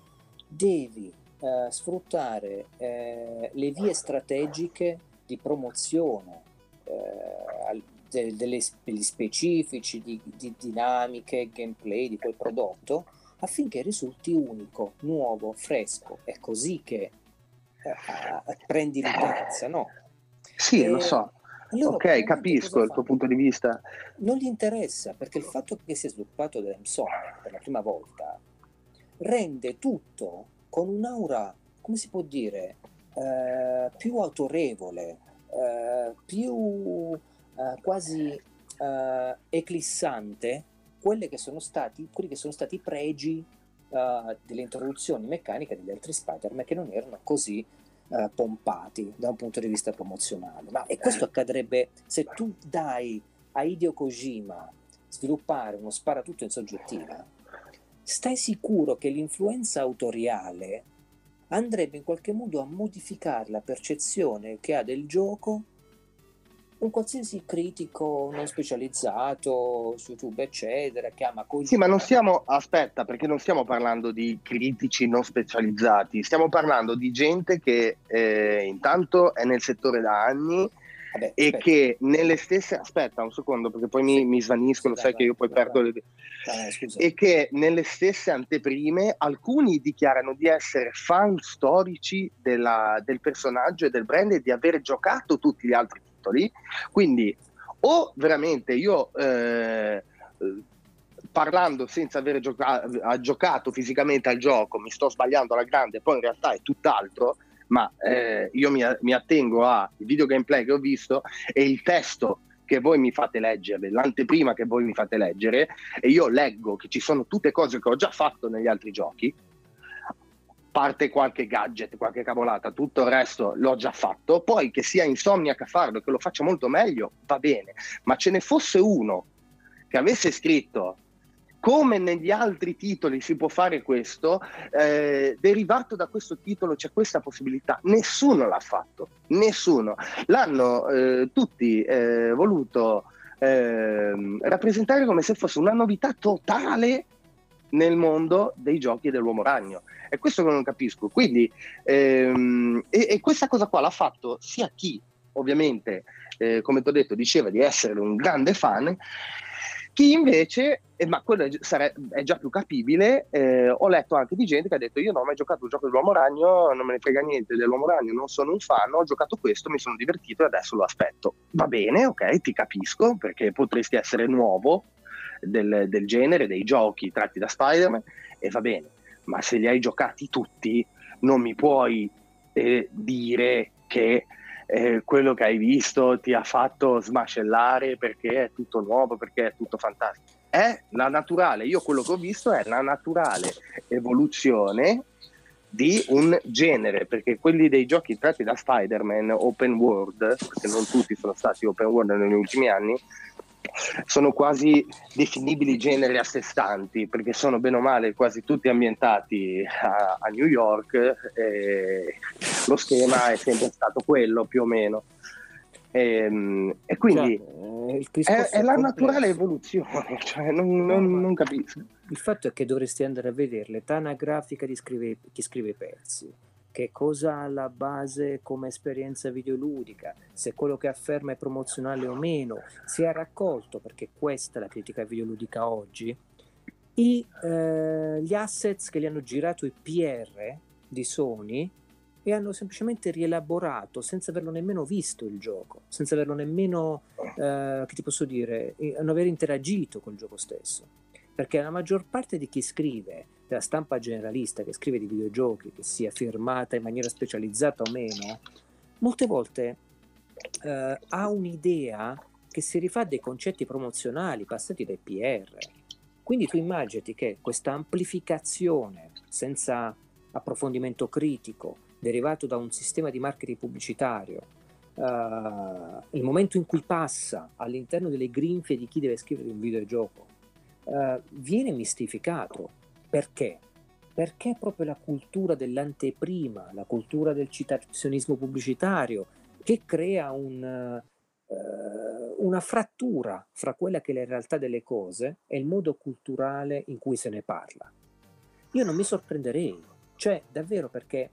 devi eh, sfruttare eh, le vie strategiche di promozione eh, de- delle, degli specifici, di, di dinamiche, gameplay di quel prodotto affinché risulti unico, nuovo, fresco. È così che eh, prendi l'utenza, no? Sì, e, lo so allora, ok, capisco il tuo punto di vista. Non gli interessa perché il fatto che sia sviluppato da Insomnia per la prima volta rende tutto con un'aura, come si può dire, eh, più autorevole, eh, più eh, quasi eh, eclissante quelli che sono stati, quelli che sono stati i pregi eh, delle introduzioni meccaniche degli altri Spider-Man che non erano così eh, pompati da un punto di vista promozionale. Ma, e questo accadrebbe se tu dai a Hideo Kojima sviluppare uno sparatutto in soggettiva, stai sicuro che l'influenza autoriale andrebbe in qualche modo a modificare la percezione che ha del gioco un qualsiasi critico non specializzato su YouTube, eccetera, che ama così. Sì, ma non stiamo, aspetta, perché non stiamo parlando di critici non specializzati, stiamo parlando di gente che eh, intanto è nel settore da anni Vabbè, e aspetta. che nelle stesse aspetta un secondo perché poi mi, mi svanisco lo sai che io poi vai, perdo vai. le e che nelle stesse anteprime alcuni dichiarano di essere fan storici della, del personaggio e del brand e di aver giocato tutti gli altri titoli quindi o veramente io eh, parlando senza aver gioca- giocato fisicamente al gioco mi sto sbagliando alla grande poi in realtà è tutt'altro ma eh, io mi, mi attengo al video gameplay che ho visto e il testo che voi mi fate leggere, l'anteprima che voi mi fate leggere, e io leggo che ci sono tutte cose che ho già fatto negli altri giochi, parte qualche gadget, qualche cavolata, tutto il resto l'ho già fatto, poi che sia Insomniac a farlo, che lo faccia molto meglio, va bene, ma ce ne fosse uno che avesse scritto come negli altri titoli si può fare questo, eh, derivato da questo titolo c'è questa possibilità. Nessuno l'ha fatto, nessuno. L'hanno eh, tutti eh, voluto ehm, rappresentare come se fosse una novità totale nel mondo dei giochi dell'uomo ragno. È questo che non capisco. Quindi, ehm, e, e, questa cosa qua l'ha fatto sia chi, ovviamente, eh, come ti ho detto, diceva di essere un grande fan, chi invece, eh, ma quello è, sare- è, già più capibile, eh, ho letto anche di gente che ha detto io non ho mai giocato il gioco dell'uomo ragno, non me ne frega niente dell'uomo ragno, non sono un fan, ho giocato questo, mi sono divertito e adesso lo aspetto. Va bene, ok, ti capisco, perché potresti essere nuovo del, del genere, dei giochi tratti da Spider-Man, e va bene, ma se li hai giocati tutti, non mi puoi eh, dire che eh, quello che hai visto ti ha fatto smascellare perché è tutto nuovo, perché è tutto fantastico. È la naturale, io quello che ho visto è la naturale evoluzione di un genere, perché quelli dei giochi tratti da Spider-Man open world, perché non tutti sono stati open world negli ultimi anni, sono quasi definibili generi a sé stanti, perché sono bene o male quasi tutti ambientati a, a New York lo schema è sempre stato quello più o meno. E, ehm, e quindi cioè, è, è, la naturale evoluzione, <laughs> cioè non, non, non, capisco. Il fatto è che dovresti andare a vedere l'età anagrafica di scrive, chi scrive i pezzi che cosa ha alla base come esperienza videoludica, se quello che afferma è promozionale o meno, si è raccolto, perché questa è la critica videoludica oggi, i, eh, gli assets che li hanno girato i PR di Sony e hanno semplicemente rielaborato senza averlo nemmeno visto il gioco, senza averlo nemmeno, eh, che ti posso dire, non aver interagito col gioco stesso. Perché la maggior parte di chi scrive della stampa generalista che scrive di videogiochi, che sia firmata in maniera specializzata o meno, molte volte eh, ha un'idea che si rifà dei concetti promozionali passati dai PR. Quindi tu immaginati che questa amplificazione senza approfondimento critico, derivato da un sistema di marketing pubblicitario, uh, il momento in cui passa all'interno delle grinfie di chi deve scrivere un videogioco, uh, viene mistificato perché? Perché proprio la cultura dell'anteprima, la cultura del citazionismo pubblicitario, che crea un, uh, una frattura fra quella che è la realtà delle cose e il modo culturale in cui se ne parla. Io non mi sorprenderei, cioè davvero perché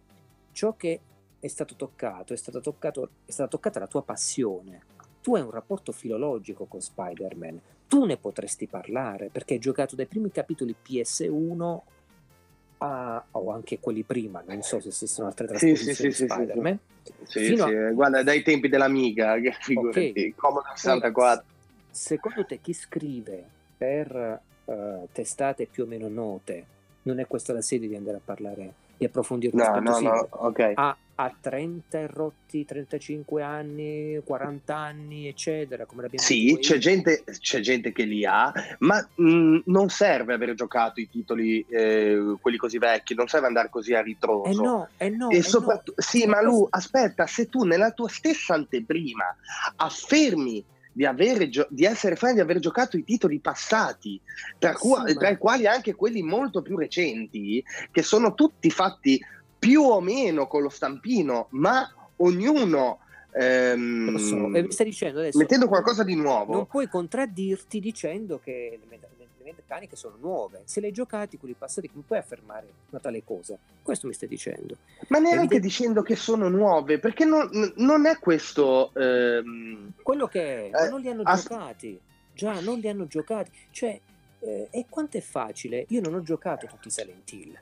ciò che è stato toccato, è stata, toccato, è stata toccata la tua passione. Tu hai un rapporto filologico con Spider-Man, tu ne potresti parlare perché hai giocato dai primi capitoli PS1 a, o anche quelli prima, non so se esistono altre trasposizioni sì, sì, di Spider-Man. Sì, sì, a... guarda, dai tempi dell'Amiga, <laughs> figurati, okay. Commodore 64. Secondo te chi scrive per uh, testate più o meno note, non è questa la sede di andare a parlare di approfondire No, aspetto no, simile. no, ok. Ha, ha 30 rotti, 35 anni, 40 anni, eccetera, come l'abbiamo Sì, c'è gente, c'è gente che li ha, ma mh, non serve aver giocato i titoli, eh, quelli così vecchi, non serve andare così a ritroso. Eh no, eh no, e eh soprattutto, no. sì, ma Lu, aspetta, se tu nella tua stessa anteprima affermi di, avere gio- di essere fan di aver giocato i titoli passati, tra, cua- tra i quali anche quelli molto più recenti, che sono tutti fatti più o meno con lo stampino, ma ognuno ehm, so, mi stai dicendo adesso mettendo qualcosa di nuovo. non puoi contraddirti dicendo che le, meccaniche sono nuove. Se le hai giocati quelli passati, come puoi affermare una tale cosa? Questo mi stai dicendo. Ma neanche Evidente- dicendo che sono nuove, perché non, non è questo. ehm, Quello che è, ma Eh, non li hanno as- giocati. Già, non li hanno giocati. Cioè, eh, e quanto è facile? Io non ho giocato tutti i Silent Hill.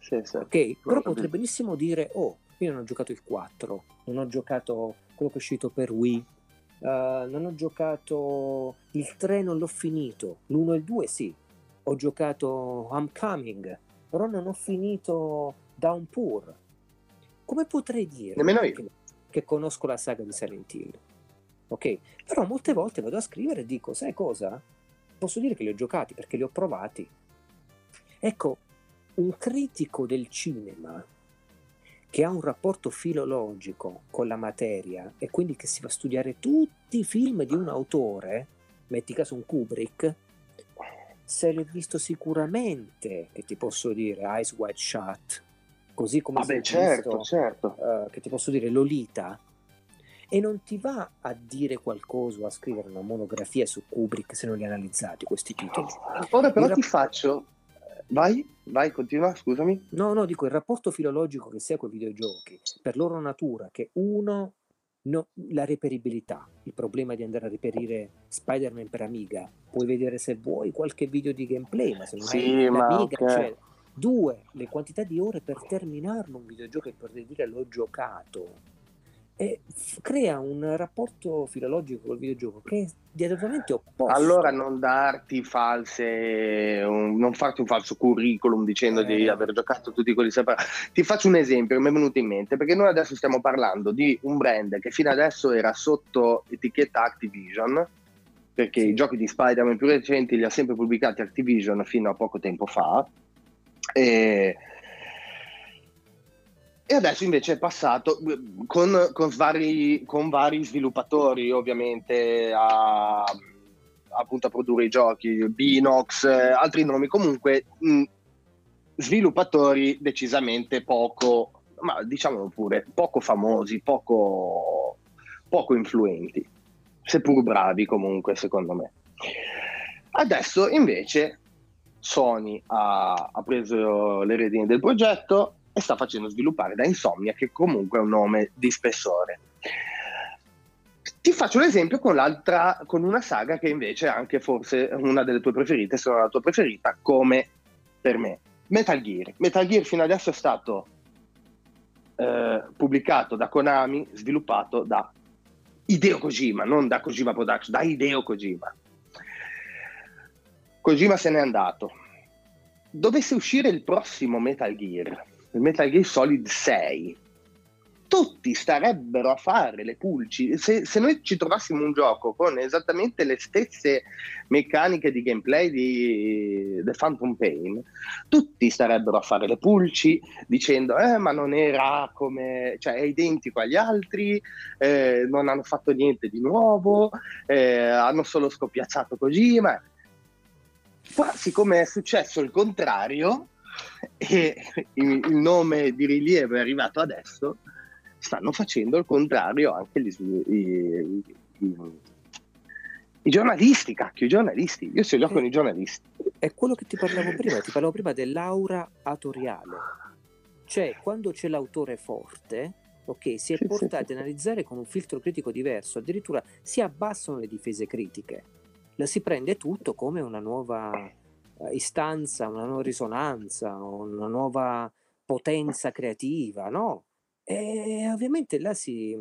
sì, sì. Ok, però potrei benissimo dire, oh, io non ho giocato il 4, non ho giocato quello che è uscito per Wii, eh, non ho giocato il 3, non l'ho finito, l'1 e il 2 sì, ho giocato Homecoming, però non ho finito Downpour. Come potrei dire Nemmeno io. che, che conosco la saga di Silent Hill? Ok, però molte volte vado a scrivere e dico, sai cosa? Posso dire che li ho giocati perché li ho provati. Ecco, un critico del cinema che ha un rapporto filologico con la materia e quindi che si va a studiare tutti i film di un autore, metti caso un Kubrick, se l'è visto sicuramente, che ti posso dire, Eyes Wide Shut, così come Vabbè, è certo, visto, certo. eh, che ti posso dire, Lolita, e non ti va a dire qualcosa o a scrivere una monografia su Kubrick se non li hai analizzati questi titoli. Ora però Il ti rap- faccio. Vai, vai, continua, scusami. No, no, dico il rapporto filologico che con i videogiochi, per loro natura, che uno, no, la reperibilità, il problema di andare a reperire Spider-Man per Amiga, puoi vedere se vuoi qualche video di gameplay, ma se non Sì, hai l'Amiga, ok. cioè, due, le quantità di ore per terminarlo un videogioco e poter dire l'ho giocato, e f- crea un rapporto filologico col videogioco che è diametralmente opposto. Allora non darti false, un- non farti un falso curriculum dicendo di Eh. aver giocato tutti quelli separati. Ti faccio un esempio che mi è venuto in mente, perché noi adesso stiamo parlando di un brand che fino adesso era sotto etichetta Activision, perché i giochi di Spider-Man più recenti li ha sempre pubblicati Activision fino a poco tempo fa. E, e adesso invece è passato eh, con, con vari, con vari sviluppatori ovviamente a, appunto a produrre i giochi, Binox, eh, altri nomi, comunque mh, sviluppatori decisamente poco, ma diciamolo pure, poco famosi, poco, poco influenti, seppur bravi comunque secondo me. Adesso invece Sony ha, ha preso le redini del progetto e sta facendo sviluppare da Insomnia, che comunque è un nome di spessore. Ti faccio l'esempio con con una saga che invece è anche forse una delle tue preferite, se non la tua preferita, come per me. Metal Gear. Metal Gear fino adesso è stato eh, pubblicato da Konami, sviluppato da Hideo Kojima, non da Kojima Production, da Hideo Kojima. Kojima se n'è andato. Dovesse uscire il prossimo Metal Gear, il Metal Gear Solid 6, tutti starebbero a fare le pulci. Se, se noi ci trovassimo un gioco con esattamente le stesse meccaniche di gameplay di The Phantom Pain, tutti starebbero a fare le pulci dicendo: Eh, ma non era come, cioè è identico agli altri, eh, non hanno fatto niente di nuovo, eh, hanno solo scoppiazzato Kojima. Qua, siccome è successo il contrario, e il, nome di rilievo è arrivato adesso, stanno facendo il contrario anche gli, i, i, i, giornalisti, cacchio, i giornalisti. Io li ho con i giornalisti. È quello che ti parlavo prima, ti parlavo prima dell'aura autoriale. Cioè, quando c'è l'autore forte, ok, si è Sì, portati sì, a sì. analizzare con un filtro critico diverso, addirittura si abbassano le difese critiche, la si prende tutto come una nuova istanza, una nuova risonanza, una nuova potenza creativa, no? E ovviamente là si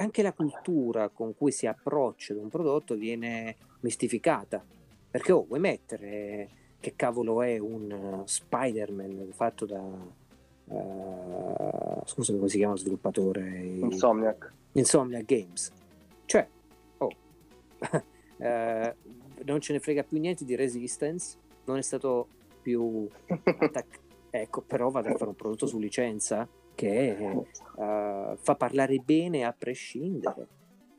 anche la cultura con cui si approccia ad un prodotto viene mistificata. Perché oh, vuoi mettere che cavolo è un uh, Spider-Man fatto da uh, scusa come si chiama lo sviluppatore? Insomniac. Insomniac Games. Cioè, oh, uh, <laughs> non ce ne frega più niente di Resistance, non è stato più <laughs> attaccato. ecco, però vado a fare un prodotto su licenza che uh, fa parlare bene a prescindere.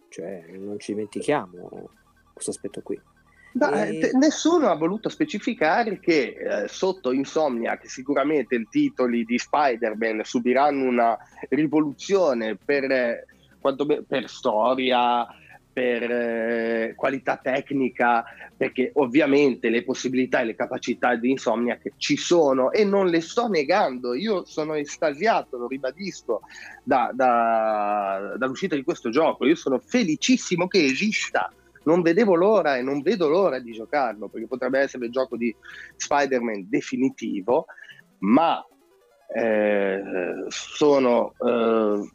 Cioè, non ci dimentichiamo questo aspetto qui. Da, e... t- nessuno ha voluto specificare che eh, sotto Insomniac sicuramente i titoli di Spider-Man subiranno una rivoluzione per, eh, per storia, per eh, qualità tecnica, perché ovviamente le possibilità e le capacità di Insomniac ci sono e non le sto negando. Io sono estasiato, lo ribadisco, da, da, dall'uscita di questo gioco. Io sono felicissimo che esista non vedevo l'ora e non vedo l'ora di giocarlo perché potrebbe essere il gioco di Spider-Man definitivo, ma eh, sono eh,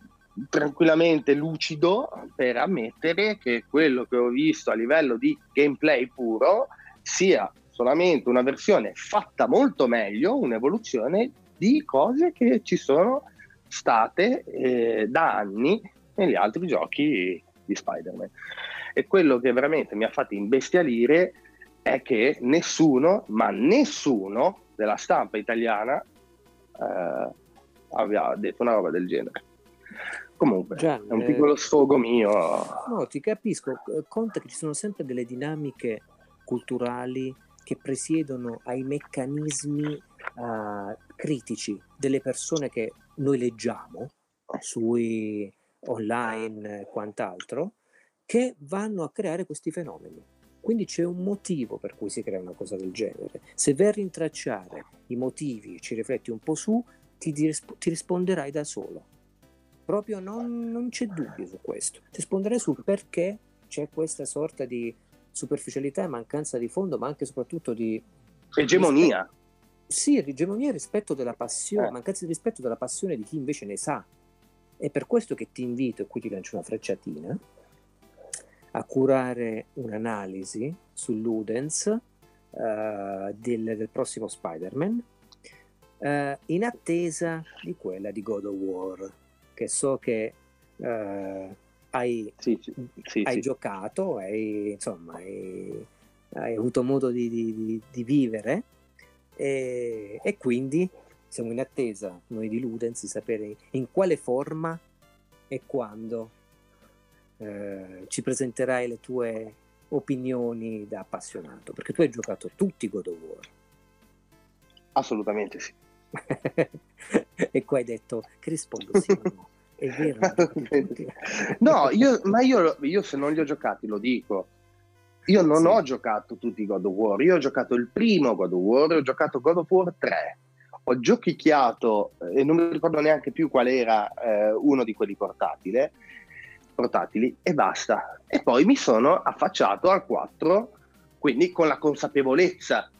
tranquillamente lucido per ammettere che quello che ho visto a livello di gameplay puro sia solamente una versione fatta molto meglio, un'evoluzione di cose che ci sono state eh, da anni negli altri giochi di Spider-Man. E quello che veramente mi ha fatto imbestialire è che nessuno, ma nessuno della stampa italiana eh, aveva detto una roba del genere. Comunque, Gian, è un piccolo eh, sfogo mio. No, ti capisco. Conta che ci sono sempre delle dinamiche culturali che presiedono ai meccanismi uh, critici delle persone che noi leggiamo sui online e quant'altro che vanno a creare questi fenomeni. Quindi c'è un motivo per cui si crea una cosa del genere. Se vai a rintracciare i motivi, ci rifletti un po' su, ti, risp- ti risponderai da solo. Proprio non, non, c'è dubbio su questo. Ti risponderai sul perché c'è questa sorta di superficialità e mancanza di fondo, ma anche e soprattutto di... Egemonia. Rispetto... Sì, egemonia rispetto della passione, eh. mancanza di rispetto della passione di chi invece ne sa. È per questo che ti invito, e qui ti lancio una frecciatina, a curare un'analisi su Ludens uh, del, del, prossimo Spider-Man uh, in attesa di quella di God of War che so che uh, hai, sì, sì, hai sì. giocato hai, insomma hai, hai avuto modo di, di, di vivere e, e, quindi siamo in attesa noi di Ludens di sapere in quale forma e quando eh, ci presenterai le tue opinioni da appassionato, perché tu hai giocato tutti God of War. Assolutamente sì. <laughs> e qua hai detto che rispondo sì o no. È vero. <laughs> no, io, ma io, io, se non li ho giocati lo dico. Io non sì. ho giocato tutti i God of War, io ho giocato il primo God of War, ho giocato God of War 3, ho giochicchiato eh, e non mi ricordo neanche più qual era eh, uno di quelli portatile portatili e basta. E poi mi sono affacciato al 4, quindi con la consapevolezza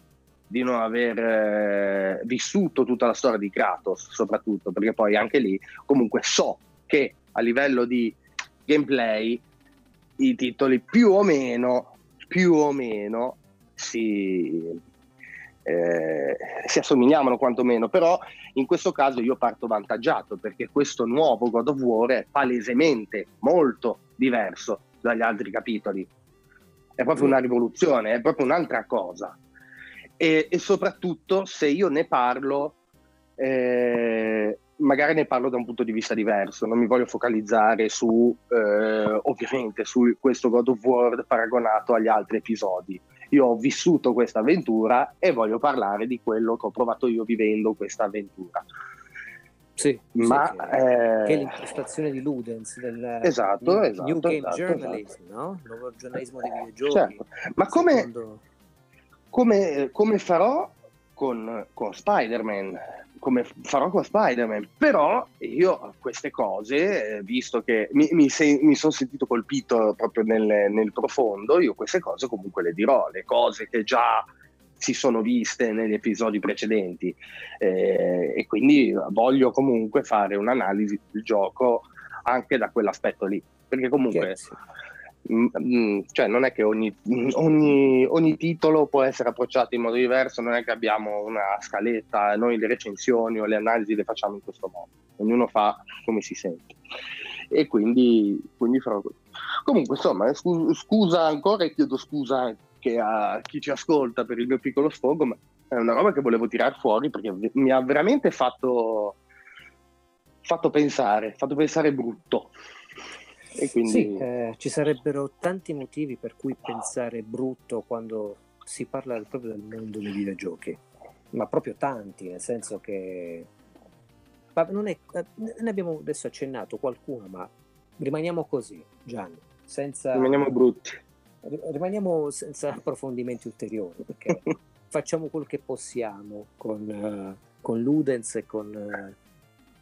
di non aver eh, vissuto tutta la storia di Kratos, soprattutto perché poi anche lì comunque so che a livello di gameplay i titoli più o meno, più o meno si, eh, si assomigliavano quantomeno, però in questo caso io parto vantaggiato perché questo nuovo God of War è palesemente molto diverso dagli altri capitoli. È proprio una rivoluzione, è proprio un'altra cosa. E, e soprattutto se io ne parlo, eh, magari ne parlo da un punto di vista diverso, non mi voglio focalizzare su, eh, ovviamente, su questo God of War paragonato agli altri episodi io ho vissuto questa avventura e voglio parlare di quello che ho provato io vivendo questa avventura. Sì, ma sì, che, eh... che, è l'impostazione di Ludens del esatto, New, esatto, Game esatto, Journalism, esatto. no? nuovo giornalismo dei videogiochi. Certo. Ma come, secondo... come, come, farò con, con Spider-Man? come farò con Spider-Man, però io queste cose, visto che mi, mi, mi sono sentito colpito proprio nel, nel, profondo, io queste cose comunque le dirò, le cose che già si sono viste negli episodi precedenti. Eh, e quindi voglio comunque fare un'analisi del gioco anche da quell'aspetto lì, perché comunque mm, cioè non è che ogni, <laughs> ogni, ogni, titolo può essere approcciato in modo diverso, non è che abbiamo una scaletta, noi le recensioni o le analisi le facciamo in questo modo, ognuno fa come si sente e quindi, quindi farò così. Comunque insomma, scusa ancora e chiedo scusa anche a chi ci ascolta per il mio piccolo sfogo, ma è una roba che volevo tirare fuori perché mi ha veramente fatto, fatto pensare, fatto pensare brutto. E quindi... Sì, eh, ci sarebbero tanti motivi per cui pensare brutto quando si parla proprio del mondo dei videogiochi, ma proprio tanti, nel senso che non è, eh, ne abbiamo adesso accennato qualcuno, ma rimaniamo così, Gianni, senza... Rimaniamo brutti. Rimaniamo senza approfondimenti ulteriori, perché <laughs> facciamo quello che possiamo con, uh, con Ludens e con, uh,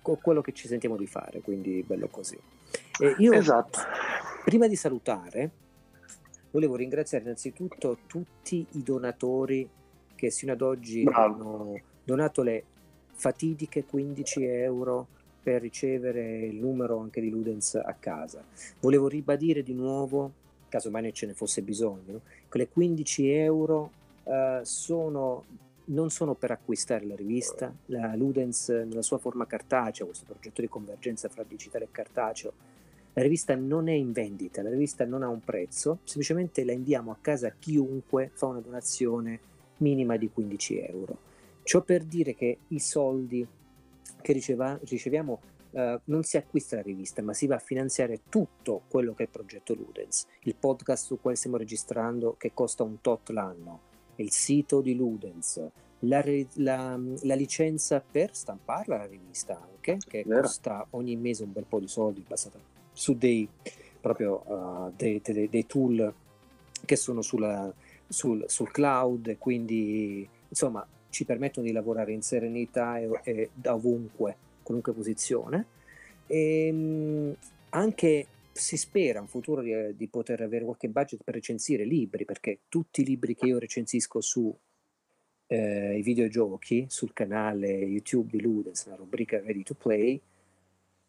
con quello che ci sentiamo di fare, quindi bello così. E io, esatto. Prima di salutare, volevo ringraziare innanzitutto tutti i donatori che sino ad oggi Bravo. hanno donato le fatidiche 15 euro per ricevere il numero anche di Ludens a casa. Volevo ribadire di nuovo, caso mai ne ce ne fosse bisogno, che le 15 euro uh, sono, non sono per acquistare la rivista, la Ludens nella sua forma cartacea, questo progetto di convergenza fra digitale e cartaceo, la rivista non è in vendita, la rivista non ha un prezzo, semplicemente la inviamo a casa a chiunque fa una donazione minima di 15 euro. Ciò per dire che i soldi che riceva, riceviamo uh, non si acquista la rivista, ma si va a finanziare tutto quello che è il progetto Ludens, il podcast su cui stiamo registrando che costa un tot l'anno, il sito di Ludens, la, la, la, licenza per stamparla la rivista anche, che Vero. costa ogni mese un bel po' di soldi, basata su dei, proprio, uh, dei, dei, dei, tool che sono sulla, sul, sul, cloud, quindi insomma ci permettono di lavorare in serenità e, e da ovunque, qualunque posizione. E, um, anche si spera in futuro di, di, poter avere qualche budget per recensire libri, perché tutti i libri che io recensisco su eh, i videogiochi, sul canale YouTube di Ludens, la rubrica Ready to Play,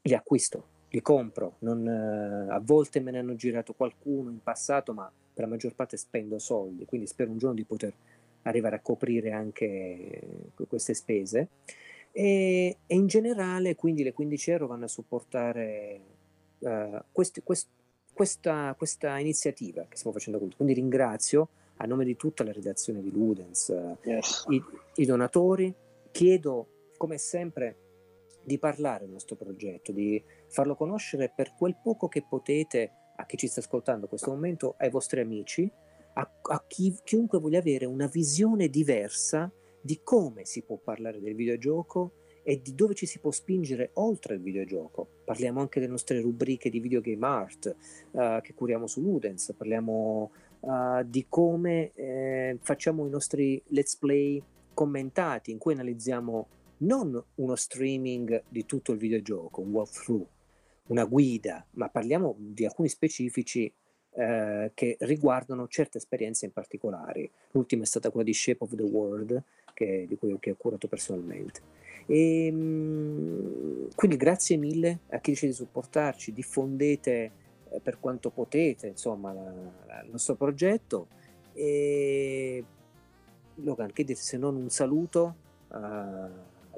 li acquisto li compro, non, eh, a volte me ne hanno girato qualcuno in passato, ma per la maggior parte spendo soldi, quindi spero un giorno di poter arrivare a coprire anche queste spese. E, e in generale, quindi le 15 euro vanno a supportare uh, questi, quest, questa, questa, iniziativa che stiamo facendo. Quindi ringrazio a nome di tutta la redazione di Ludens yes. i, i donatori, chiedo come sempre di parlare del nostro progetto, di farlo conoscere per quel poco che potete a chi ci sta ascoltando in questo momento, ai vostri amici, a, a chi, chiunque voglia avere una visione diversa di come si può parlare del videogioco e di dove ci si può spingere oltre il videogioco. Parliamo anche delle nostre rubriche di videogame art uh, che curiamo su Ludens, parliamo uh, di come eh, facciamo i nostri let's play commentati in cui analizziamo non uno streaming di tutto il videogioco, un walkthrough, una guida, ma parliamo di alcuni specifici eh, che riguardano certe esperienze in particolare. L'ultima è stata quella di Shape of the World, che, di cui che ho curato personalmente. E, ehm, quindi grazie mille a chi decide di supportarci, diffondete eh, per quanto potete insomma, la, la, il nostro progetto. E Logan, che dite se non un saluto uh,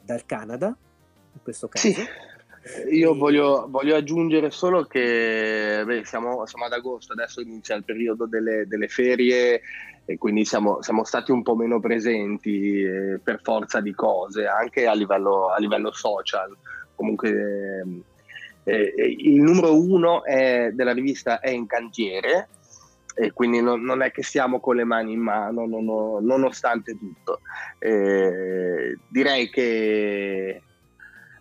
dal Canada, in questo caso. Sì. Io voglio, voglio, aggiungere solo che beh, siamo, siamo, ad agosto, adesso inizia il periodo delle, delle ferie e quindi siamo, siamo, stati un po' meno presenti eh, per forza di cose, anche a livello, a livello social. Comunque eh, eh, il numero uno è, della rivista è in cantiere e quindi non, non, è che siamo con le mani in mano, non, non, nonostante tutto. Eh, direi che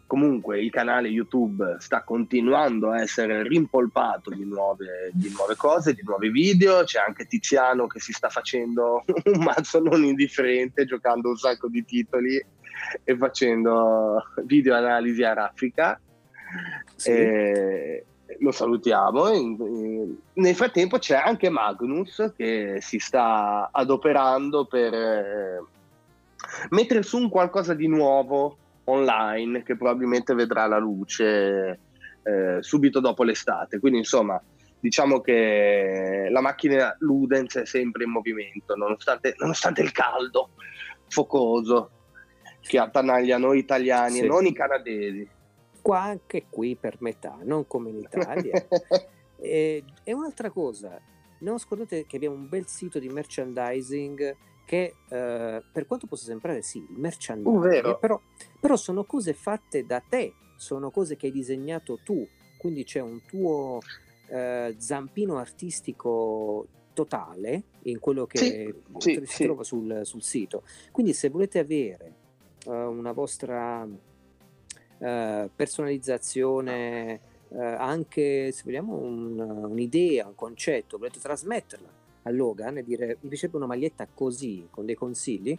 comunque il canale YouTube sta continuando a essere rimpolpato di nuove, di nuove, cose, di nuovi video. C'è anche Tiziano che si sta facendo <laughs> un mazzo non indifferente, giocando un sacco di titoli e facendo video analisi a raffica. Sì. E, lo salutiamo. Nel frattempo c'è anche Magnus che si sta adoperando per eh, mettere su un qualcosa di nuovo online che probabilmente vedrà la luce eh, subito dopo l'estate. Quindi insomma diciamo che la macchina Ludens è sempre in movimento, nonostante, nonostante il caldo focoso che attanaglia noi italiani sì. e non i canadesi. Qua anche qui per metà, non come in Italia. <laughs> e, e, un'altra cosa, non scordate che abbiamo un bel sito di merchandising che eh, per quanto possa sembrare sì, il merchandising, uh, però, però sono cose fatte da te, sono cose che hai disegnato tu, quindi c'è un tuo eh, zampino artistico totale in quello che sì, sì, si sì. trova sul, sul, sito. Quindi se volete avere uh, una vostra uh, personalizzazione, anche se vogliamo un, un'idea, un concetto, volete trasmetterla a Logan e dire mi piacerebbe una maglietta così, con dei consigli,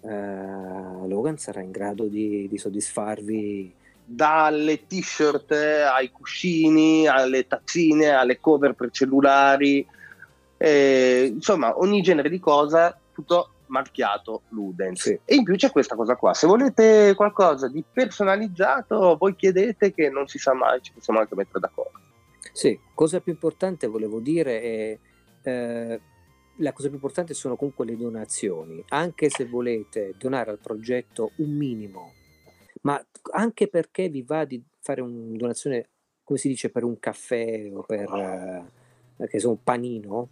Logan sarà in grado di, di soddisfarvi dalle t-shirt ai cuscini, alle tazzine, alle cover per cellulari, eh, insomma ogni genere di cosa, tutto marchiato Ludens. Sì. E in più c'è questa cosa qua, se volete qualcosa di personalizzato, voi chiedete che non si sa mai, ci possiamo anche mettere d'accordo. Sì, cosa più importante volevo dire è... Eh, la cosa più importante sono comunque le donazioni, anche se volete donare al progetto un minimo ma anche perché vi va di fare una donazione, come si dice, per un caffè o per eh, che so, un panino,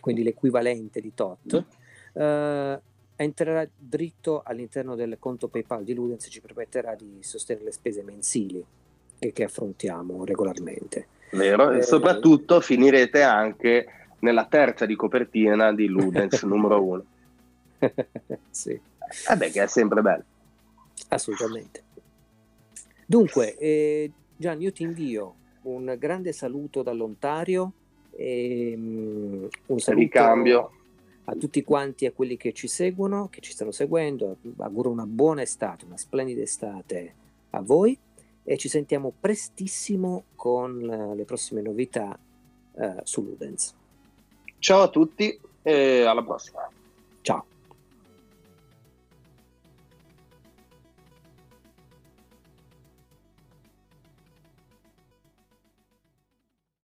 quindi l'equivalente di tot, eh, entrerà dritto all'interno del conto PayPal di Ludens e ci permetterà di sostenere le spese mensili che affrontiamo regolarmente. Vero, e eh, soprattutto finirete anche nella terza di copertina di Ludens <laughs> numero uno. sì. Vabbè, che è sempre bello. Assolutamente. Dunque, eh, Gian, io ti invio un grande saluto dall'Ontario e um, un saluto Ricambio. a tutti quanti, a quelli che ci seguono, che ci stanno seguendo. Auguro una buona estate, una splendida estate a voi e ci sentiamo prestissimo con le prossime novità uh, su Ludens. Ciao a tutti e alla prossima. Ciao.